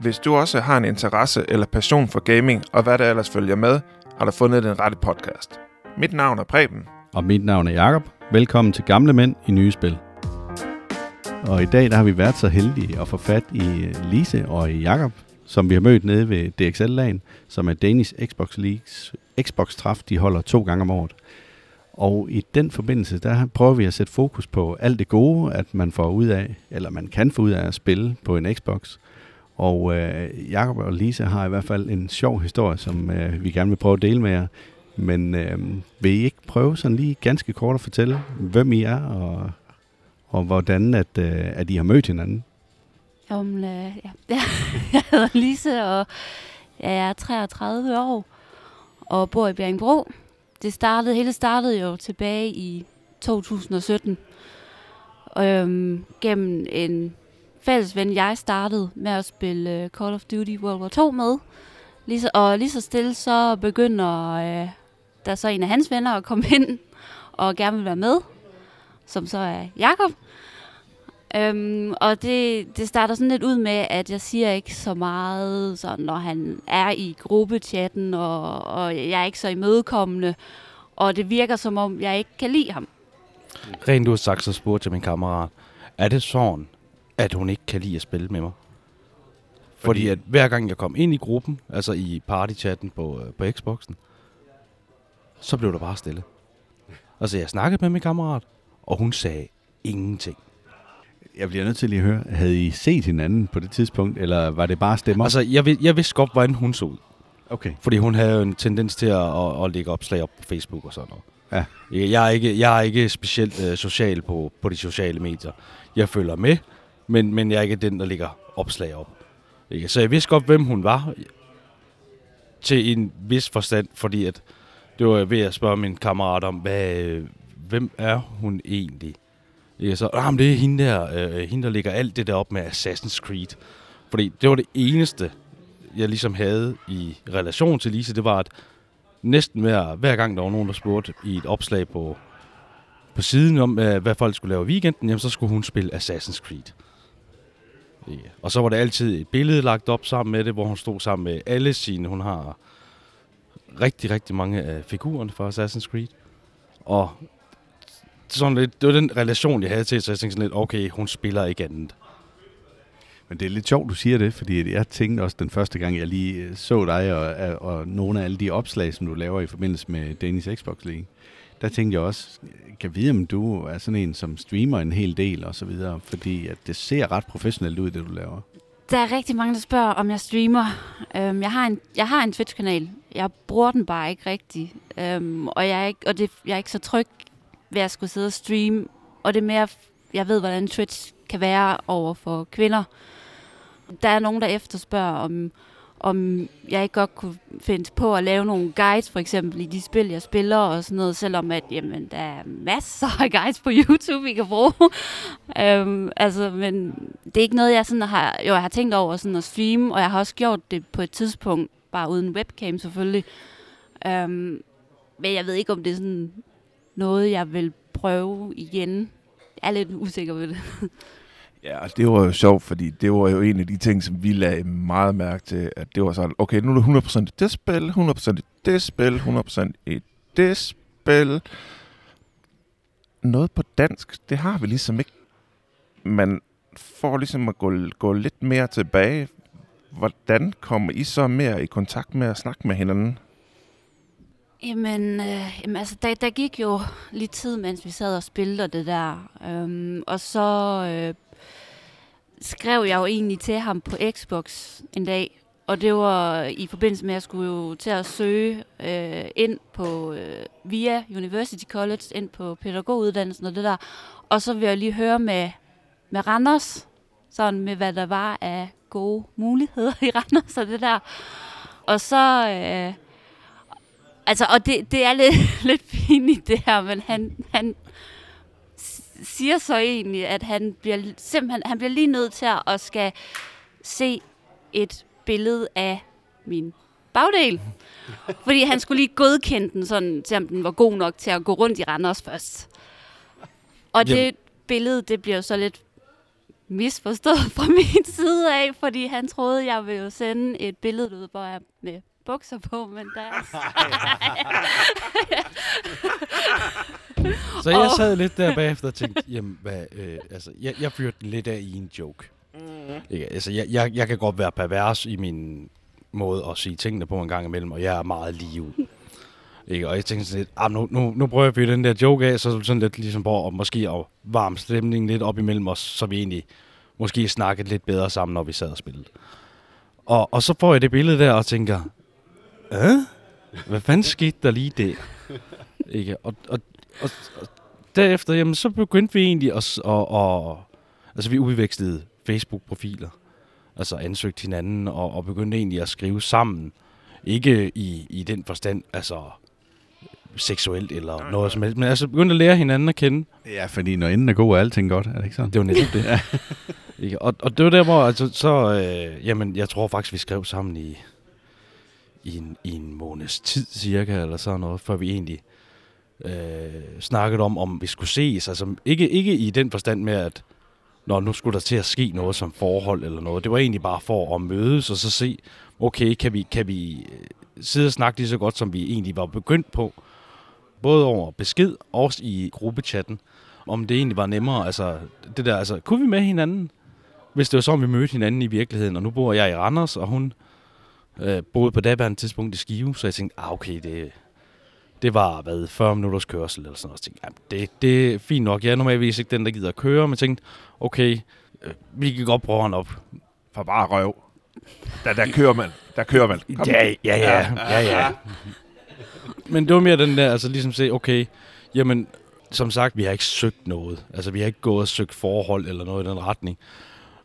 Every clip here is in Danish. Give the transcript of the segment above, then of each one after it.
Hvis du også har en interesse eller passion for gaming, og hvad der ellers følger med, har du fundet den rette podcast. Mit navn er Preben. Og mit navn er Jakob. Velkommen til Gamle Mænd i Nye Spil. Og i dag der har vi været så heldige at få fat i øh, Lise og i Jakob, som vi har mødt nede ved DXL-lagen, som er Danish Xbox Leagues Xbox-træf, de holder to gange om året. Og i den forbindelse, der prøver vi at sætte fokus på alt det gode, at man får ud af, eller man kan få ud af at spille på en Xbox. Og øh, Jakob og Lisa har i hvert fald en sjov historie, som øh, vi gerne vil prøve at dele med jer. Men øh, vil I ikke prøve sådan lige ganske kort at fortælle, hvem I er, og, og hvordan at, øh, at I har mødt hinanden? Om, øh, ja. jeg hedder Lise, og jeg er 33 år og bor i Bjerringbro. Det startede, hele startede jo tilbage i 2017. Øhm, gennem en fælles ven, jeg startede med at spille uh, Call of Duty World War 2 med. Lige så, og lige så stille så begynder øh, der så en af hans venner at komme ind og gerne vil være med, som så er Jakob. Øhm, og det, det starter sådan lidt ud med, at jeg siger ikke så meget, så når han er i gruppechatten, og, og jeg er ikke så imødekommende, og det virker som om, jeg ikke kan lide ham. Rent du har sagt, så spurgte til min kammerat, er det sådan, at hun ikke kan lide at spille med mig? Fordi, Fordi at hver gang jeg kom ind i gruppen, altså i partychatten på, øh, på Xboxen, så blev der bare stille. Altså jeg snakkede med min kammerat, og hun sagde ingenting. Jeg bliver nødt til lige at høre, havde I set hinanden på det tidspunkt, eller var det bare stemmer? Altså, jeg, vid, jeg vidste godt, hvordan hun så ud. Okay. Fordi hun havde jo en tendens til at, at, at lægge opslag op på Facebook og sådan noget. Ja. Jeg er ikke, jeg er ikke specielt øh, social på, på de sociale medier. Jeg følger med, men, men jeg er ikke den, der ligger opslag op. Ikke? Så jeg vidste godt, hvem hun var. Til en vis forstand, fordi at det var ved at spørge min kammerat om, hvad, hvem er hun egentlig? Ikke? Så, ah, men det er hende der, øh, hende, der ligger alt det der op med Assassin's Creed. Fordi det var det eneste, jeg ligesom havde i relation til Lise, det var, at næsten hver, hver gang der var nogen, der spurgte i et opslag på, på siden om, øh, hvad folk skulle lave i weekenden, jamen så skulle hun spille Assassin's Creed. Ja. Og så var der altid et billede lagt op sammen med det, hvor hun stod sammen med alle sine. Hun har rigtig, rigtig mange af figurerne fra Assassin's Creed. Og sådan lidt, det var den relation, jeg havde til, så jeg tænkte sådan lidt, okay, hun spiller ikke andet. Men det er lidt sjovt, du siger det, fordi jeg tænkte også den første gang, jeg lige øh, så dig og, og nogle af alle de opslag, som du laver i forbindelse med Danish Xbox League, der tænkte jeg også, kan vide, om du er sådan en, som streamer en hel del og så videre, fordi at det ser ret professionelt ud, det du laver. Der er rigtig mange, der spørger, om jeg streamer. Øhm, jeg, har en, jeg har en Twitch-kanal. Jeg bruger den bare ikke rigtigt. Øhm, og jeg er ikke, og det, jeg er ikke så tryg ved at skulle sidde og streame. Og det er mere, jeg ved, hvordan Twitch kan være over for kvinder. Der er nogen, der efterspørger, om, om jeg ikke godt kunne finde på at lave nogle guides, for eksempel i de spil, jeg spiller og sådan noget, selvom at, jamen, der er masser af guides på YouTube, vi kan bruge. øhm, altså, men det er ikke noget, jeg sådan har, jo, jeg har tænkt over sådan at streame, og jeg har også gjort det på et tidspunkt, bare uden webcam selvfølgelig. Øhm, men jeg ved ikke, om det er sådan noget, jeg vil prøve igen. Jeg er lidt usikker ved det. Ja, det var jo sjovt, fordi det var jo en af de ting, som vi lagde meget mærke til, at det var sådan, okay, nu er det 100% i det spil, 100% i det spil, 100% i det spil. Noget på dansk, det har vi ligesom ikke. Man får ligesom at gå, gå lidt mere tilbage. Hvordan kommer I så mere i kontakt med at snakke med hinanden? Jamen, øh, jamen altså, der, der gik jo lidt tid, mens vi sad og spillede det der. Øhm, og så øh, skrev jeg jo egentlig til ham på Xbox en dag, og det var i forbindelse med, at jeg skulle jo til at søge øh, ind på øh, via University College, ind på pædagoguddannelsen og det der. Og så vil jeg lige høre med, med Randers, sådan med hvad der var af gode muligheder i Randers og det der. Og så... Øh, altså, og det, det er lidt, lidt pinligt det her, men han, han, siger så egentlig, at han bliver simpelthen han bliver lige nødt til at skal se et billede af min bagdel. Fordi han skulle lige godkende den, sådan, til om den var god nok til at gå rundt i Randers først. Og det Jamen. billede, det bliver så lidt misforstået fra min side af, fordi han troede, jeg ville sende et billede ud, hvor jeg med bukser på, men der Så jeg sad lidt der bagefter og tænkte, jamen, hvad, øh, altså, jeg, jeg fyrte den lidt af i en joke. Ikke? Altså, jeg, jeg, jeg kan godt være pervers i min måde at sige tingene på en gang imellem, og jeg er meget lige ud. Ikke? Og jeg tænkte sådan lidt, ah, nu, nu, nu prøver jeg at fyre den der joke af, så sådan lidt ligesom på at måske at varme stemningen lidt op imellem os, så vi egentlig måske snakkede lidt bedre sammen, når vi sad og spillede. Og, og så får jeg det billede der og tænker, øh? Hvad fanden skete der lige der? Ikke? Og, og, og, og derefter, jamen, så begyndte vi egentlig at, at, at altså vi udvekslede Facebook-profiler, altså ansøgte hinanden, og, og begyndte egentlig at skrive sammen. Ikke i, i den forstand, altså seksuelt eller noget som helst, men altså begyndte at lære hinanden at kende. Ja, fordi når enden er god, er alting godt, er det ikke sådan? Det var netop det. Ikke? Og, og det var der, hvor altså, så, øh, jamen, jeg tror faktisk, vi skrev sammen i, i, en, i en måneds tid cirka, eller sådan noget, før vi egentlig øh, snakkede om, om vi skulle ses. Altså, ikke, ikke i den forstand med, at når nu skulle der til at ske noget som forhold eller noget. Det var egentlig bare for at mødes og så se, okay, kan vi, kan vi øh, sidde og snakke lige så godt, som vi egentlig var begyndt på. Både over besked og også i gruppechatten om det egentlig var nemmere. Altså, det der, altså, kunne vi med hinanden? Hvis det var sådan, vi mødte hinanden i virkeligheden. Og nu bor jeg i Randers, og hun øh, boede på daværende tidspunkt i Skive. Så jeg tænkte, ah, okay, det, det var, hvad, 40 minutters kørsel eller sådan noget. Så tænkte, jeg, det, det er fint nok. Jeg er normalvis ikke den, der gider at køre, men tænkte, okay, øh, vi kan godt prøve han op. For bare røv. Der, der kører man. Der kører man. Kom. Ja, ja, ja, ja, ja. Men det var mere den der, altså ligesom se, okay, jamen, som sagt, vi har ikke søgt noget. Altså, vi har ikke gået og søgt forhold eller noget i den retning.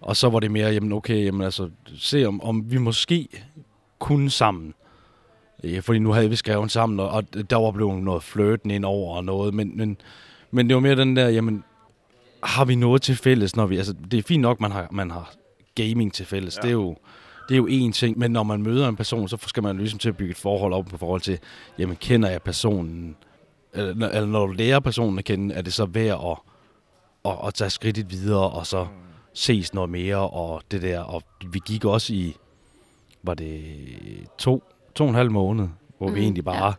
Og så var det mere, jamen okay, jamen altså, se om, om vi måske kunne sammen. Ja, fordi nu havde vi skrevet sammen, og, og der var blevet noget flirten ind over og noget, men, men, men det var mere den der, jamen, har vi noget til fælles, når vi, altså, det er fint nok, man har, man har gaming til fælles, ja. det er jo, det er jo én ting, men når man møder en person, så skal man ligesom til at bygge et forhold op på forhold til, jamen kender jeg personen, eller, når- eller når du lærer personen at kende, er det så værd at, at, at tage skridtet videre, og så ses noget mere, og det der, og vi gik også i, var det to, to og en halv måned, hvor mm, vi Mm, egentlig bare ja.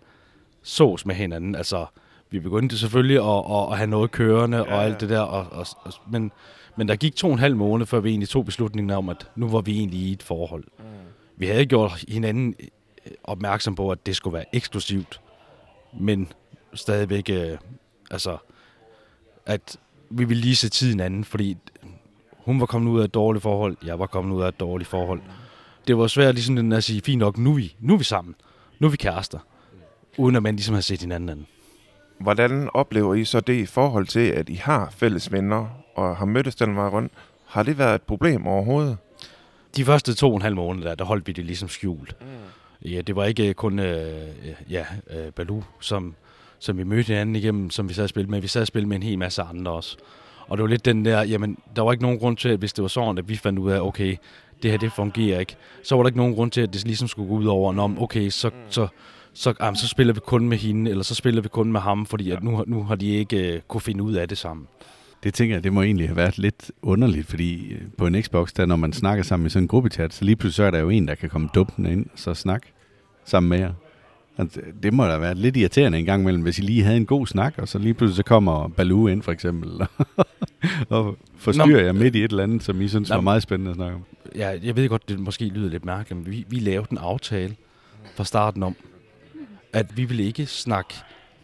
sås med hinanden, altså, vi begyndte selvfølgelig at, at, at have noget kørende ja, og alt det der, og, og, og, men, men der gik to og en halv måned, før vi egentlig tog beslutningen om, at nu var vi egentlig i et forhold. Mm. Vi havde gjort hinanden øh, opmærksom på, at det skulle være eksklusivt, men stadigvæk, øh, altså, at vi ville lige se tiden anden, fordi hun var kommet ud af et dårligt forhold, jeg var kommet ud af et dårligt forhold. Det var svært ligesom at sige, fint nok, nu er vi, nu er vi sammen, nu er vi kærester, uden at man ligesom har set hinanden anden. Hvordan oplever I så det i forhold til, at I har fælles venner og har mødtes den vej rundt? Har det været et problem overhovedet? De første to og en halv måneder, der, der holdt vi det ligesom skjult. Mm. Ja, det var ikke kun øh, ja, øh, Baloo, som, som vi mødte hinanden igennem, som vi sad og spillede med. Vi sad og spillede med en hel masse andre også. Og det var lidt den der, jamen, der var ikke nogen grund til, at hvis det var sådan, at vi fandt ud af, okay, det her, det fungerer ikke. Så var der ikke nogen grund til, at det ligesom skulle gå ud over, Nå, men okay, så, så, så, jamen, så spiller vi kun med hende, eller så spiller vi kun med ham, fordi at nu, har- nu har de ikke øh, kunne finde ud af det sammen. Det tænker jeg, det må egentlig have været lidt underligt, fordi øh, på en Xbox, der når man snakker sammen i sådan en gruppechat, så lige pludselig så er der jo en, der kan komme dumpende ind og så snakke sammen med jer. Det- det må da være lidt irriterende en gang imellem, hvis I lige havde en god snak, og så lige pludselig så kommer Baloo ind for eksempel, og forstyrrer Nå, jer midt i et eller andet, som I synes Nå, var meget spændende at snakke om ja, jeg ved godt, det måske lyder lidt mærkeligt, men vi, vi lavede en aftale fra starten om, at vi ville ikke snakke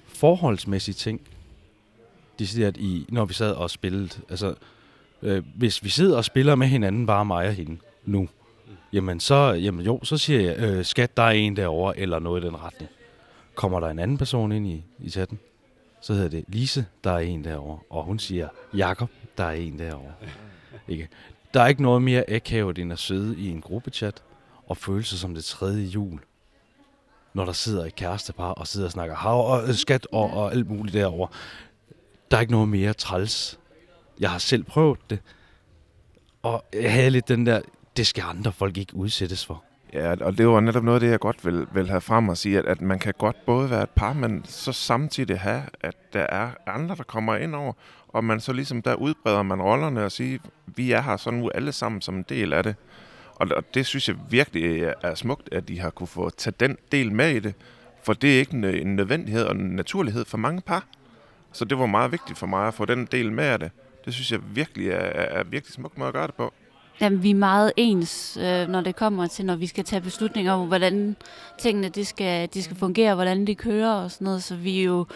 forholdsmæssige ting, decideret i, når vi sad og spillede. Altså, øh, hvis vi sidder og spiller med hinanden, bare mig og hende, nu, jamen så, jamen jo, så siger jeg, øh, skat, der er en derovre, eller noget i den retning. Kommer der en anden person ind i, i chatten, så hedder det Lise, der er en derovre, og hun siger, Jakob, der er en derovre. Ikke? Der er ikke noget mere akavet, end at sidde i en gruppechat og føle sig som det tredje jul, når der sidder et kærestepar og sidder og snakker hav og øh, skat og, og alt muligt derovre. Der er ikke noget mere træls. Jeg har selv prøvet det, og jeg havde lidt den der, det skal andre folk ikke udsættes for. Ja, og det var netop noget af det, jeg godt vil, vil have frem og sige, at, at man kan godt både være et par, men så samtidig have, at der er andre, der kommer ind over, og man så ligesom der udbreder man rollerne og siger, vi er her så nu alle sammen som en del af det. Og, og det synes jeg virkelig er smukt, at de har kunne få tage den del med i det, for det er ikke en, en nødvendighed og en naturlighed for mange par. Så det var meget vigtigt for mig at få den del med af det. Det synes jeg virkelig er, er virkelig smukt måde at gøre det på. Jamen, vi er meget ens, øh, når det kommer til, når vi skal tage beslutninger om, hvordan tingene de skal, de skal fungere, hvordan de kører og sådan noget. Så vi er jo...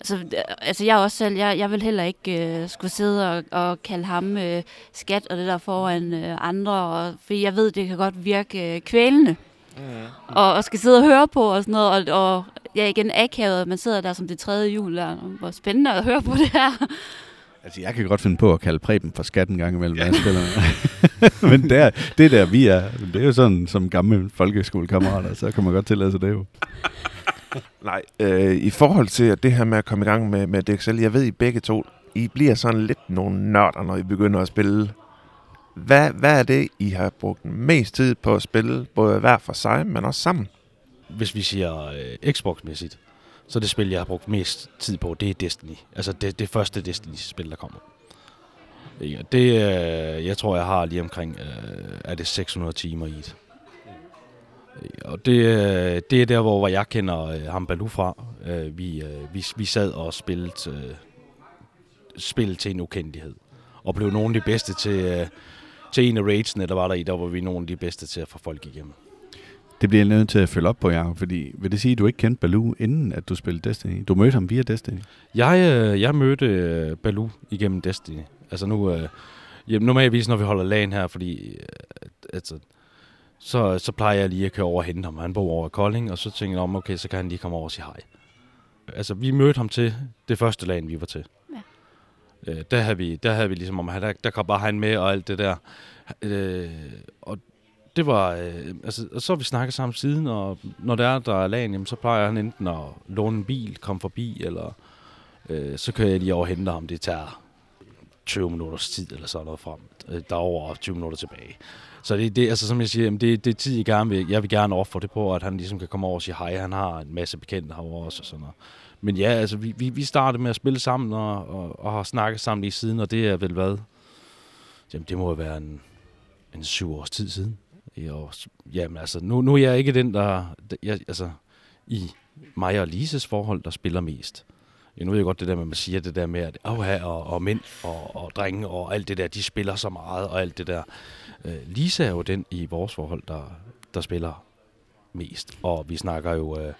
Altså, altså jeg også selv, jeg, jeg vil heller ikke øh, skulle sidde og, og kalde ham øh, skat og det der foran øh, andre, og, for jeg ved, det kan godt virke øh, kvælende. Mm. Og, og skal sidde og høre på og sådan noget, og, og ja, igen akavet, man sidder der som det tredje jul der, hvor spændende at høre på det her. Altså, jeg kan godt finde på at kalde Preben for skat en gang imellem, ja. spiller. Men det er, det der, vi er, det er jo sådan, som gamle folkeskolekammerater, så kan man godt tillade sig det jo. Nej, øh, i forhold til det her med at komme i gang med, med DXL, jeg ved, I begge to, I bliver sådan lidt nogle nørder, når I begynder at spille. Hvad, hvad er det, I har brugt mest tid på at spille, både hver for sig, men også sammen? Hvis vi siger øh, Xbox-mæssigt, så det spil, jeg har brugt mest tid på, det er Destiny. Altså det, det første Destiny-spil, der kommer. Ja, det, øh, jeg tror, jeg har lige omkring, øh, er det 600 timer i det. Og det, øh, det er der, hvor jeg kender øh, ham Baloo fra. Øh, vi, øh, vi, vi sad og spillede øh, spil til en ukendelighed. Og blev nogle af de bedste til, øh, til en af raidsene, der var der i. Der var vi nogle af de bedste til at få folk igennem. Det bliver jeg nødt til at følge op på, Jacob, fordi vil det sige, at du ikke kendte Baloo, inden at du spillede Destiny? Du mødte ham via Destiny? Jeg, øh, jeg mødte øh, Baloo igennem Destiny. Altså nu, øh, jamen, normalvis når vi holder lagen her, fordi øh, altså, så, så plejer jeg lige at køre over og hente ham. Han bor over i Kolding, og så tænker jeg om, okay, så kan han lige komme over og sige hej. Altså, vi mødte ham til det første lagen, vi var til. Ja. Øh, der, havde vi, der havde vi ligesom om, der, der kom bare han med og alt det der. Øh, og det var, øh, altså, og så har vi snakket sammen siden, og når der er, der er lagen, jamen, så plejer han enten at låne en bil, komme forbi, eller øh, så kører jeg lige over og henter ham. Det tager 20 minutters tid, eller sådan noget frem. Øh, der er over 20 minutter tilbage. Så det, det altså, som jeg siger, jamen, det, det er tid, jeg gerne vil, jeg vil gerne ofre det på, at han ligesom kan komme over og sige hej. Han har en masse bekendte herovre også, og sådan noget. Men ja, altså, vi, vi, vi startede med at spille sammen, og, og, og har snakket sammen lige siden, og det er vel hvad? Jamen, det må være en, en syv års tid siden Og. Jamen altså, nu, nu er jeg ikke den, der... Jeg, altså, i mig og Lises forhold, der spiller mest. Jeg nu ved jeg godt det der med, at man siger det der med, at oh, og, og mænd og, og drenge og alt det der, de spiller så meget og alt det der. Øh, Lisa er jo den i vores forhold, der, der spiller mest. Og vi snakker jo, øh,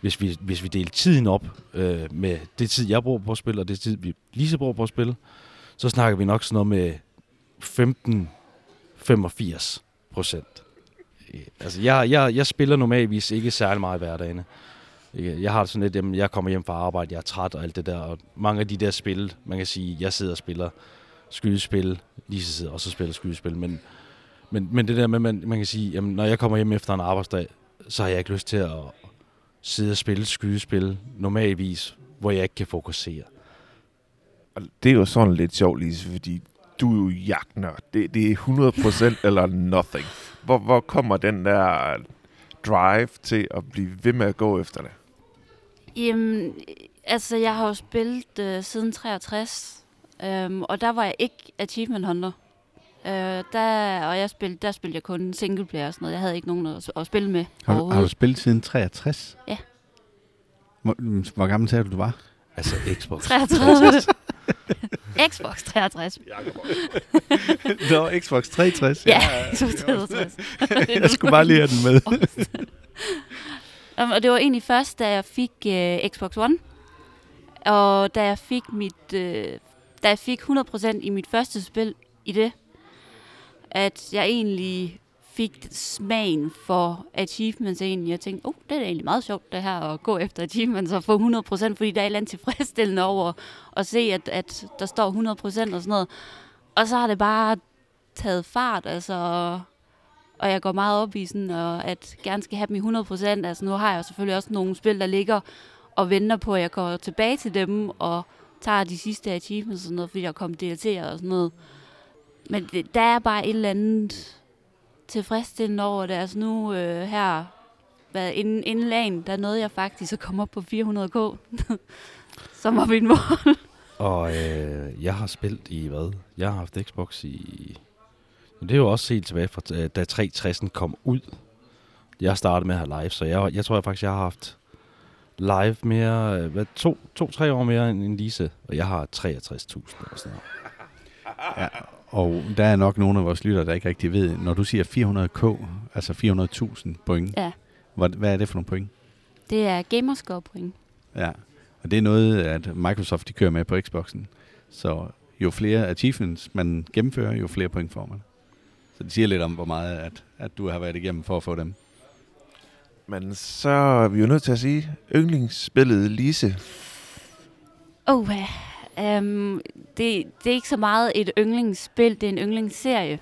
hvis, vi, hvis vi deler tiden op øh, med det tid, jeg bruger på at spille, og det tid, vi Lisa bruger på at spille, så snakker vi nok sådan noget med 15-85 procent. Øh, altså, jeg, jeg, jeg spiller normalvis ikke særlig meget i hverdagen. Jeg har sådan lidt, at jeg kommer hjem fra arbejde, jeg er træt og alt det der, og mange af de der spil, man kan sige, jeg sidder og spiller skydespil, lige så sidder og så spiller skydespil, men, men, men det der med, man, man kan sige, jamen, når jeg kommer hjem efter en arbejdsdag, så har jeg ikke lyst til at sidde og spille skydespil normalvis, hvor jeg ikke kan fokusere. Og det er jo sådan lidt sjovt, Lise, fordi du er jo jagtner. Det, det er 100% eller nothing. Hvor, hvor kommer den der drive til at blive ved med at gå efter det? Jamen, altså jeg har jo spillet uh, siden 63, um, og der var jeg ikke achievement hunter. Uh, der, og jeg spillede, der spillede jeg kun single player og sådan noget. Jeg havde ikke nogen at, at spille med har, har du spillet siden 63? Ja. Hvor, hvor gammel sagde du, du var? Altså Xbox. 33. Xbox 63. Nå, Xbox 360. Ja, ja Xbox 360. jeg skulle bare lige have den med og det var egentlig først, da jeg fik øh, Xbox One. Og da jeg fik mit... øh, da jeg fik 100% i mit første spil i det, at jeg egentlig fik smagen for achievements egentlig. Jeg tænkte, oh, det er egentlig meget sjovt det her at gå efter achievements og få 100%, fordi der er et eller andet tilfredsstillende over at se, at, at der står 100% og sådan noget. Og så har det bare taget fart, altså, og jeg går meget op i sådan, og at gerne skal have dem i 100%. Altså nu har jeg selvfølgelig også nogle spil, der ligger og venter på, at jeg går tilbage til dem og tager de sidste achievements og sådan noget, fordi jeg kom DLC'er og sådan noget. Men det, der er bare et eller andet tilfredsstillende over det. Altså nu øh, her, hvad, inden, inden lagen, der nåede jeg faktisk at komme op på 400k, som var mit mål. Og øh, jeg har spillet i hvad? Jeg har haft Xbox i... Men det er jo også helt tilbage fra, øh, da 360'en kom ud. Jeg startede med at have live, så jeg, jeg tror jeg faktisk, jeg har haft live mere, øh, hvad, to, to, tre år mere end Lise, og jeg har 63.000 eller sådan noget. Ja, og der er nok nogle af vores lyttere, der ikke rigtig ved, når du siger 400k, altså 400.000 point, Ja, hvad, hvad er det for nogle point? det er gamerscore point. Ja, og det er noget, at Microsoft de kører med på Xboxen. Så jo flere achievements man gennemfører, jo flere point får man. Så det siger lidt om, hvor meget at, at du har været igennem for at få dem. Men så er vi jo nødt til at sige, yndlingsspillet Lise. Oh, um, det, det er ikke så meget et yndlingsspil, det er en yndlingsserie.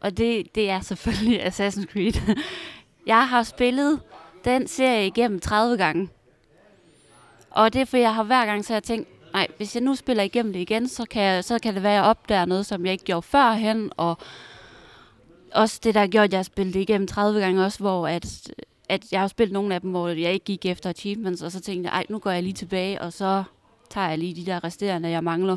Og det, det er selvfølgelig Assassin's Creed. Jeg har spillet den serie igennem 30 gange. Og det er for, jeg har hver gang så jeg tænkt, nej, hvis jeg nu spiller igennem det igen, så kan, jeg, så kan det være, at jeg opdager noget, som jeg ikke gjorde førhen. Og også det, der gjorde, at jeg spillede spillet det igennem 30 gange også, hvor at, at jeg har spillet nogle af dem, hvor jeg ikke gik efter achievements, og så tænkte jeg, ej, nu går jeg lige tilbage, og så tager jeg lige de der resterende, jeg mangler.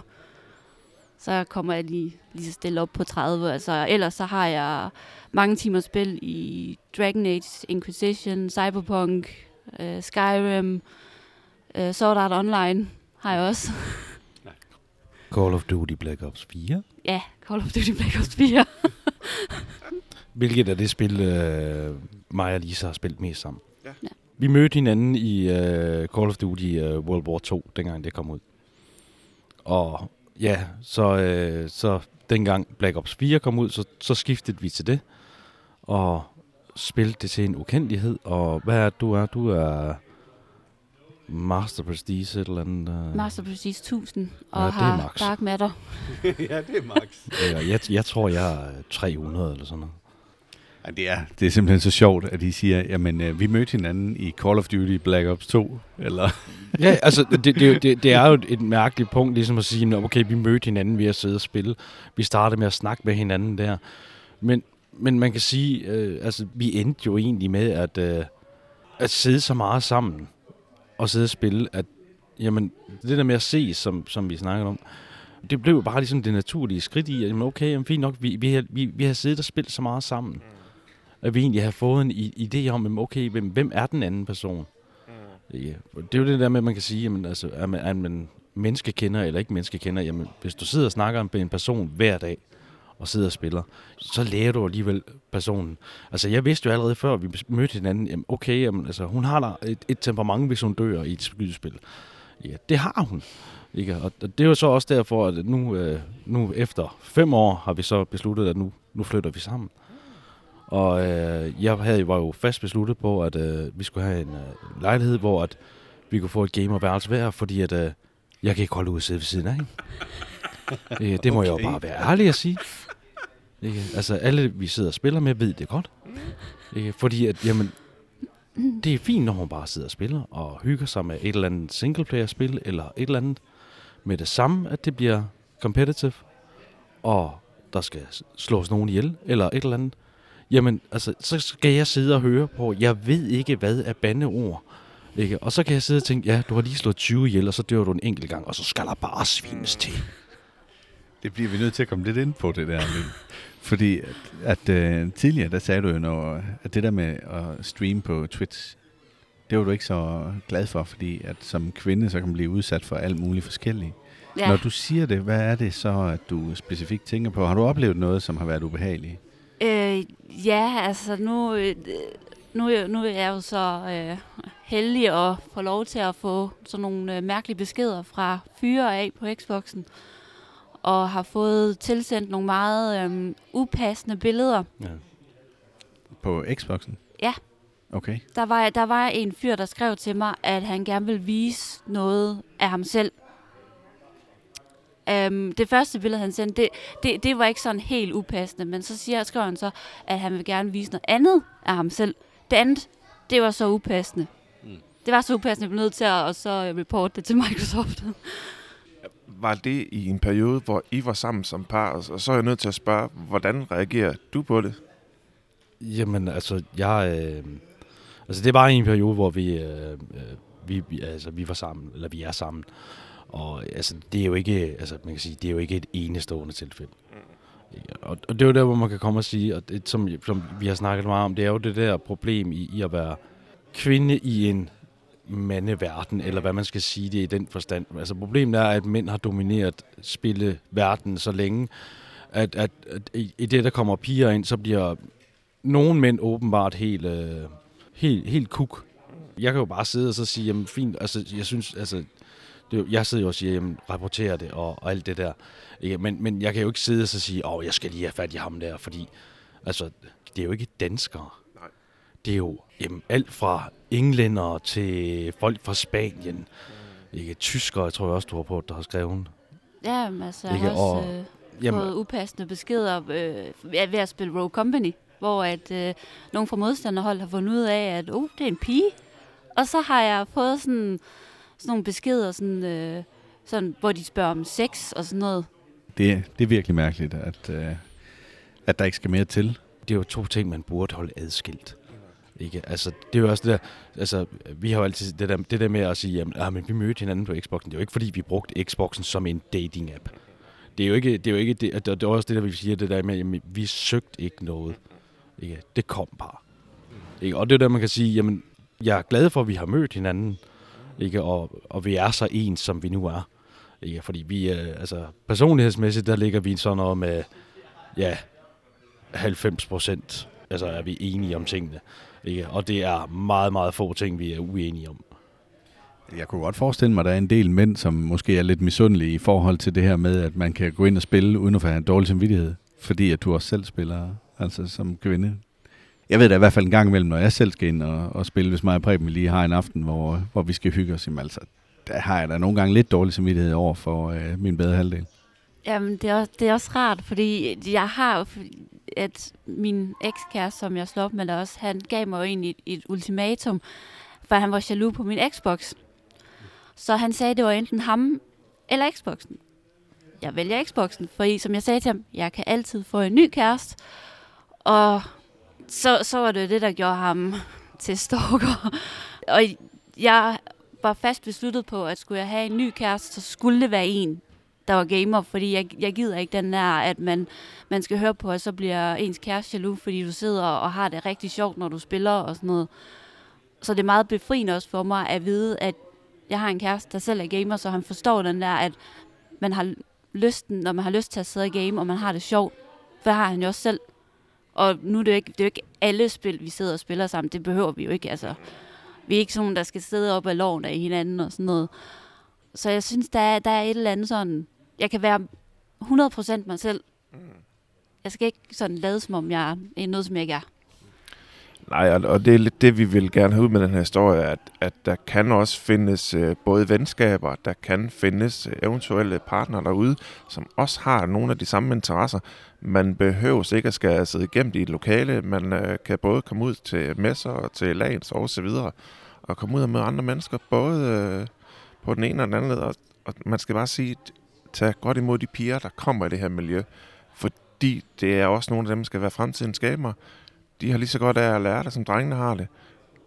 Så kommer jeg lige, lige så stille op på 30. Altså, ellers så har jeg mange timer spil i Dragon Age, Inquisition, Cyberpunk, øh, Skyrim, øh, Sword Art Online har jeg også. Call of Duty Black Ops 4. ja, Call of Duty Black Ops 4. Hvilket er det spil, øh, mig og Lisa har spillet mest sammen. Ja. Ja. Vi mødte hinanden i øh, Call of Duty øh, World War 2, dengang det kom ud. Og ja, så, øh, så dengang Black Ops 4 kom ud, så, så skiftede vi til det. Og spillede det til en ukendelighed. Og hvad er du er? Du er Master Prestige et eller andet. Øh. Master Prestige 1000 og Ja, det er har max. Dark Matter. ja, det er max. Ja, jeg, jeg tror, jeg er 300 eller sådan noget. Ja, det, er, det er simpelthen så sjovt, at de siger, jamen, øh, vi mødte hinanden i Call of Duty Black Ops 2, eller... Ja, altså, det, det, det, det, er jo et mærkeligt punkt, ligesom at sige, "Nå, okay, vi mødte hinanden ved at sidde og spille. Vi startede med at snakke med hinanden der. Men, men man kan sige, øh, altså, vi endte jo egentlig med at, øh, at sidde så meget sammen og sidde og spille, at jamen, det der med at se, som, som vi snakkede om, det blev jo bare ligesom det naturlige skridt i, at jamen, okay, jamen, fint nok, vi, vi, har, vi, vi har siddet og spillet så meget sammen, at vi egentlig har fået en idé om, jamen, okay, hvem, hvem er den anden person? Ja. Det er jo det der med, at man kan sige, jamen, altså, er, man, er man menneskekender eller ikke menneskekender, jamen, hvis du sidder og snakker med en person hver dag, og sidder og spiller, så lærer du alligevel personen. Altså, jeg vidste jo allerede før, vi mødte hinanden, jamen, okay, jamen, altså, hun har da et, et temperament, hvis hun dør i et skydespil. Ja, det har hun. Ikke? Og det er jo så også derfor, at nu, øh, nu efter fem år har vi så besluttet, at nu, nu flytter vi sammen. Og øh, jeg havde, var jo fast besluttet på, at øh, vi skulle have en øh, lejlighed, hvor at vi kunne få et gamerværelse hver, fordi at, øh, jeg kan ikke holde ud at sidde ved siden af hende. øh, det må okay. jeg jo bare være ærlig at sige. Ikke? Altså alle, vi sidder og spiller med, ved det godt. Ikke? Fordi at, jamen, det er fint, når hun bare sidder og spiller og hygger sig med et eller andet singleplayer-spil, eller et eller andet med det samme, at det bliver competitive, og der skal slås nogen ihjel, eller et eller andet. Jamen, altså, så skal jeg sidde og høre på, jeg ved ikke, hvad er bandeord. Ikke? Og så kan jeg sidde og tænke, ja, du har lige slået 20 ihjel, og så dør du en enkelt gang, og så skal der bare svines til. Det bliver vi nødt til at komme lidt ind på, det der. Fordi at, at uh, tidligere, der sagde du jo, når, at det der med at streame på Twitch, det var du ikke så glad for, fordi at som kvinde, så kan man blive udsat for alt muligt forskelligt. Ja. Når du siger det, hvad er det så, at du specifikt tænker på? Har du oplevet noget, som har været ubehageligt? Øh, ja, altså nu, øh, nu, er- nu er jeg jo så øh, heldig at få lov til at få sådan nogle øh, mærkelige beskeder fra fyre af på Xboxen. Og har fået tilsendt nogle meget øh, upassende billeder. Ja. På Xboxen? Ja. Okay. Der var, der var en fyr, der skrev til mig, at han gerne ville vise noget af ham selv. Um, det første billede, han sendte, det, det, det var ikke sådan helt upassende, men så siger, skrev han så, at han vil gerne vise noget andet af ham selv. Det andet, det var så upassende. Mm. Det var så upassende, at jeg blev nødt til at og så reporte det til Microsoft. var det i en periode, hvor I var sammen som par, og så er jeg nødt til at spørge, hvordan reagerer du på det? Jamen, altså, jeg... Øh, altså, det var en periode, hvor vi, øh, øh, vi, vi, altså, vi var sammen, eller vi er sammen. Og altså, det er jo ikke, altså, man kan sige, det er jo ikke et enestående tilfælde. Mm. Og, og det er jo der, hvor man kan komme og sige, og det, som, som vi har snakket meget om, det er jo det der problem i, i at være kvinde i en mandeverden, eller hvad man skal sige det i den forstand. Altså problemet er, at mænd har domineret spilleverden så længe, at, at, at i, det, der kommer piger ind, så bliver nogle mænd åbenbart helt, øh, helt, helt kuk. Jeg kan jo bare sidde og så sige, jamen fint, altså jeg synes, altså, det, jeg sidder jo og siger, jamen rapporterer det og, og alt det der. Ikke? Men, men jeg kan jo ikke sidde og så sige, åh, jeg skal lige have fat i ham der, fordi altså, det er jo ikke danskere. Det er jo jamen, alt fra englænder til folk fra Spanien. Ikke? Tyskere, jeg tror jeg også, du har på, der har skrevet. Ja, altså, jeg har også og, øh, jamen, fået upassende beskeder øh, ved at spille Rogue Company hvor at øh, nogen fra modstanderhold har fundet ud af, at oh, det er en pige. Og så har jeg fået sådan, sådan nogle beskeder, sådan, øh, sådan, hvor de spørger om sex og sådan noget. Det, det er virkelig mærkeligt, at, øh, at der ikke skal mere til. Det er jo to ting, man burde holde adskilt. Ikke? Altså, det er jo også det der, altså, vi har jo altid det der, det der med at sige, jamen, ah, men vi mødte hinanden på Xboxen. Det er jo ikke, fordi vi brugte Xboxen som en dating-app. Det er jo ikke, det er jo ikke det, det, er også det, der vi siger, det der med, jamen, vi søgte ikke noget. Ikke? Det kom bare. Ikke? Og det er der, man kan sige, jamen, jeg er glad for, at vi har mødt hinanden, ikke? Og, og vi er så ens, som vi nu er. Ikke? Fordi vi, øh, altså, personlighedsmæssigt, der ligger vi sådan noget med, ja, 90 procent, altså er vi enige om tingene. Ikke? Og det er meget, meget få ting, vi er uenige om. Jeg kunne godt forestille mig, at der er en del mænd, som måske er lidt misundelige i forhold til det her med, at man kan gå ind og spille, uden at have en dårlig samvittighed. Fordi at du også selv spiller altså som kvinde. Jeg ved da i hvert fald en gang imellem, når jeg selv skal ind og, og spille, hvis mig og Preben lige har en aften, hvor, hvor vi skal hygge os, jamen, altså, der har jeg da nogle gange lidt dårlig samvittighed over for øh, min bedre halvdel. Jamen, det er, også, det er også rart, fordi jeg har at min ekskæreste, som jeg slog op med der også, han gav mig jo egentlig et, et ultimatum, for han var jaloux på min Xbox. Så han sagde, det var enten ham eller Xboxen. Jeg vælger Xboxen, for som jeg sagde til ham, jeg kan altid få en ny kæreste, og så, så var det det, der gjorde ham til stalker. Og jeg var fast besluttet på, at skulle jeg have en ny kæreste, så skulle det være en, der var gamer, fordi jeg, jeg gider ikke den der, at man, man skal høre på, at så bliver ens kæreste jaloux, fordi du sidder og har det rigtig sjovt, når du spiller og sådan noget. Så det er meget befriende også for mig at vide, at jeg har en kæreste, der selv er gamer, så han forstår den der, at man har lysten, når man har lyst til at sidde og game, og man har det sjovt. For har han jo også selv. Og nu er det jo ikke, det er jo ikke alle spil, vi sidder og spiller sammen. Det behøver vi jo ikke. Altså, vi er ikke sådan, der skal sidde op af loven af hinanden og sådan noget. Så jeg synes, der er, der er et eller andet sådan... Jeg kan være 100% mig selv. Jeg skal ikke sådan lade, som om jeg er noget, som jeg ikke er. Nej, og det er lidt det, vi vil gerne have ud med den her historie, at, at der kan også findes øh, både venskaber, der kan findes øh, eventuelle partnere derude, som også har nogle af de samme interesser. Man behøver ikke at skal sidde igennem i et lokale, man øh, kan både komme ud til messer og til lagens og så videre, og komme ud og møde andre mennesker, både øh, på den ene og den anden led, og, og man skal bare sige, tag godt imod de piger, der kommer i det her miljø, fordi det er også nogle af dem, der skal være fremtidens skaber de har lige så godt af at lære det, som drengene har det.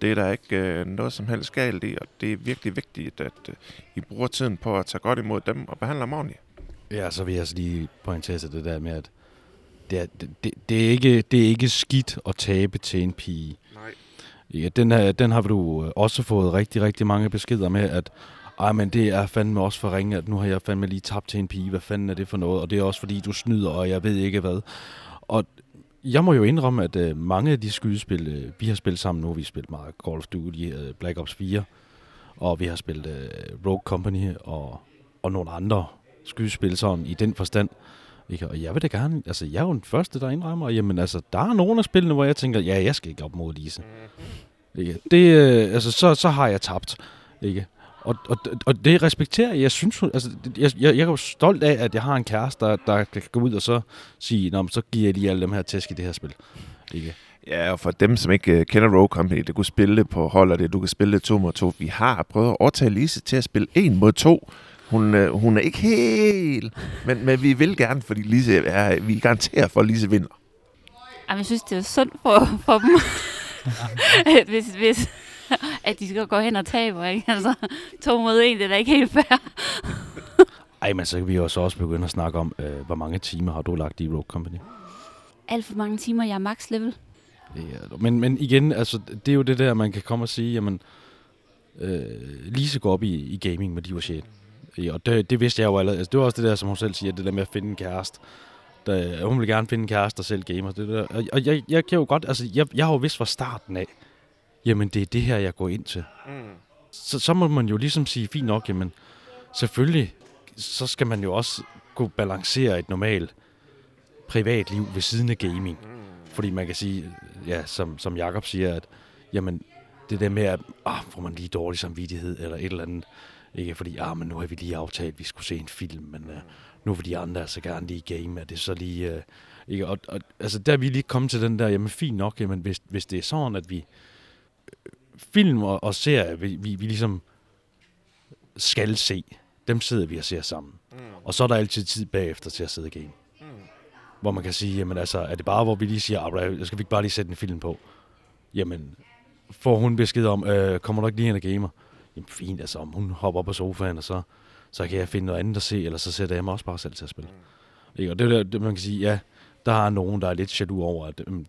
Det er der ikke øh, noget som helst galt i, og det er virkelig vigtigt, at øh, I bruger tiden på at tage godt imod dem og behandle dem ordentligt. Ja, så vil jeg også lige pointere til det der med, at det er, det, det, det, er ikke, det er ikke skidt at tabe til en pige. Nej. Ja, den, her, den har du øh, også fået rigtig, rigtig mange beskeder med, at ej, men det er fandme også for ringe, at nu har jeg fandme lige tabt til en pige. Hvad fanden er det for noget? Og det er også fordi, du snyder, og jeg ved ikke hvad. Og jeg må jo indrømme, at øh, mange af de skydespil, øh, vi har spillet sammen nu, vi har spillet meget Call of Duty, øh, Black Ops 4, og vi har spillet øh, Rogue Company og, og nogle andre skydespil sådan i den forstand. Ikke? Og jeg vil da gerne, altså jeg er jo den første, der indrømmer, jamen altså, der er nogle af spillene, hvor jeg tænker, ja, jeg skal ikke op mod Lise. Ikke? Det, øh, altså, så, så har jeg tabt. Ikke? Og, og, og det respekterer jeg. Jeg synes, altså, jeg, jeg, jeg er jo stolt af, at jeg har en kæreste, der, der kan gå ud og så sige, Nå, så giver jeg lige alle dem her tæsk i det her spil. Ikke? Ja, og for dem, som ikke uh, kender Rogue Company, det kunne spille det på hold, og det, du kan spille det to mod to. Vi har prøvet at overtage Lise til at spille en mod to. Hun, øh, hun er ikke helt, men, men vi vil gerne, fordi Lise er, vi garanterer for, at Lise vinder. Jamen, jeg synes, det er sundt for, for dem, hvis, hvis, at de skal gå hen og tabe, ikke? Altså, to mod en, det er da ikke helt fair. Ej, men så kan vi jo så også begynde at snakke om, øh, hvor mange timer har du lagt i Rogue Company? Alt for mange timer, jeg er max level. Ja, men, men igen, altså, det er jo det der, man kan komme og sige, jamen, øh, Lise går op i, i gaming med de var shit. Ja, og det, det vidste jeg jo allerede. Altså, det var også det der, som hun selv siger, det der med at finde en kæreste. Der, hun vil gerne finde en kæreste, der selv gamer. Det der. Og, og jeg, jeg kan jo godt, altså, jeg, jeg har jo vidst fra starten af, jamen, det er det her, jeg går ind til. Mm. Så, så må man jo ligesom sige, fint nok, jamen, selvfølgelig, så skal man jo også kunne balancere et normalt privatliv ved siden af gaming. Mm. Fordi man kan sige, ja, som, som Jakob siger, at jamen, det der med, at ah, får man lige dårlig samvittighed eller et eller andet. Ikke fordi, ah, men nu har vi lige aftalt, at vi skulle se en film, men uh, nu vil de andre altså gerne lige game, er det så lige... Uh, ikke? Og, og, altså, der er vi lige kommet til den der, jamen fint nok, jamen, hvis, hvis det er sådan, at vi film og, og serier, vi, vi, vi ligesom skal se, dem sidder vi og ser sammen. Mm. Og så er der altid tid bagefter til at sidde og game. Mm. Hvor man kan sige, jamen altså, er det bare, hvor vi lige siger, ah, skal vi ikke bare lige sætte en film på? Jamen, får hun besked om, øh, kommer du ikke lige ind og gamer? Jamen fint, altså om hun hopper op på sofaen, og så, så kan jeg finde noget andet at se, eller så sætter jeg mig også bare selv til at spille. Mm. Ikke? Og det er det, man kan sige, ja, der er nogen, der er lidt jaloux over, at øh,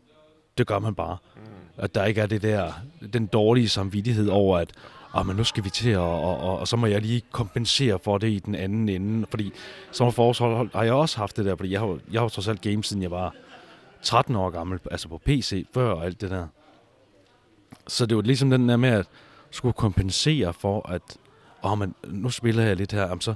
det gør man bare. Mm. At der ikke er det der, den dårlige samvittighed over, at ah, men nu skal vi til, og, og, og, og så må jeg lige kompensere for det i den anden ende. Fordi som forårshold har jeg også haft det der, fordi jeg har, jeg har trods alt game, siden jeg var 13 år gammel, altså på PC før og alt det der. Så det var ligesom den der med at skulle kompensere for, at oh, men nu spiller jeg lidt her, jamen så,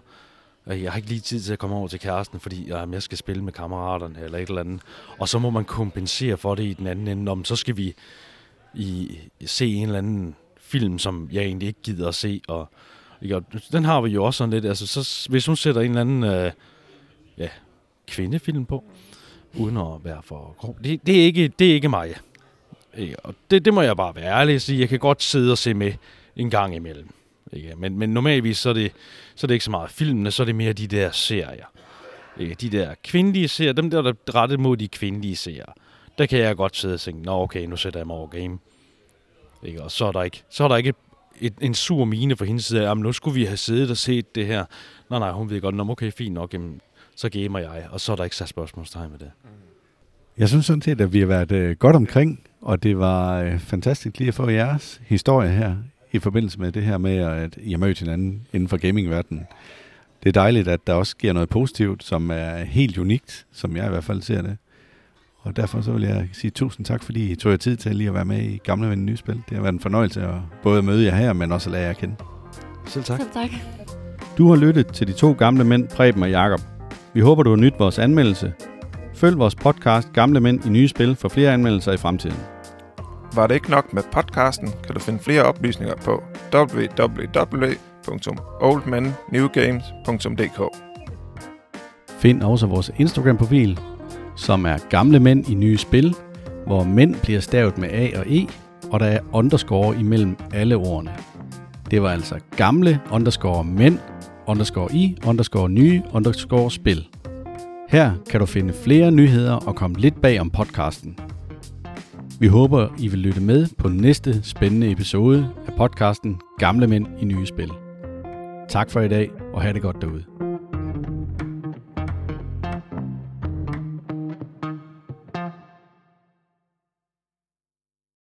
øh, jeg har ikke lige tid til at komme over til kæresten, fordi jamen, jeg skal spille med kammeraterne eller et eller andet. Og så må man kompensere for det i den anden ende. Om så skal vi i, se en eller anden film, som jeg egentlig ikke gider at se. Og, ikke, og den har vi jo også sådan lidt. Altså, så, hvis hun sætter en eller anden øh, ja, kvindefilm på, uden at være for grov, det, det, er, ikke, det er ikke mig. Ikke? Og det, det må jeg bare være ærlig og sige. Jeg kan godt sidde og se med en gang imellem. Ikke? Men, men normalvis så er, det, så er det ikke så meget filmene, så er det mere de der serier. Ikke? De der kvindelige serier, dem der, der er rettet mod de kvindelige serier. Der kan jeg godt sidde og tænke, nå okay, nu sætter jeg mig over game. Ikke? Og så er der ikke, så er der ikke et, et, en sur mine for hendes side af, nu skulle vi have siddet og set det her. Nej, nej, hun ved godt, nå okay, fint nok, jamen, så gamer jeg, og så er der ikke så spørgsmålstegn med det. Jeg synes sådan set, at vi har været øh, godt omkring, og det var øh, fantastisk lige at få jeres historie her i forbindelse med det her med, at I har mødt hinanden inden for gamingverdenen. Det er dejligt, at der også sker noget positivt, som er helt unikt, som jeg i hvert fald ser det. Og derfor så vil jeg sige tusind tak, fordi I tog jer tid til lige at være med i Gamle Vende Nye Spil. Det har været en fornøjelse at både møde jer her, men også at lære jer at kende. Selv tak. Selv tak. Du har lyttet til de to gamle mænd, Preben og Jakob. Vi håber, du har nydt vores anmeldelse. Følg vores podcast Gamle Mænd i Nye Spil for flere anmeldelser i fremtiden. Var det ikke nok med podcasten, kan du finde flere oplysninger på www.oldmennewgames.dk Find også vores Instagram-profil, som er Gamle Mænd i Nye Spil, hvor mænd bliver stavet med A og E, og der er underscore imellem alle ordene. Det var altså gamle underscore mænd, underscore i, underscore nye, underscore spil. Her kan du finde flere nyheder og komme lidt bag om podcasten. Vi håber, I vil lytte med på næste spændende episode af podcasten Gamle Mænd i Nye Spil. Tak for i dag, og have det godt derude.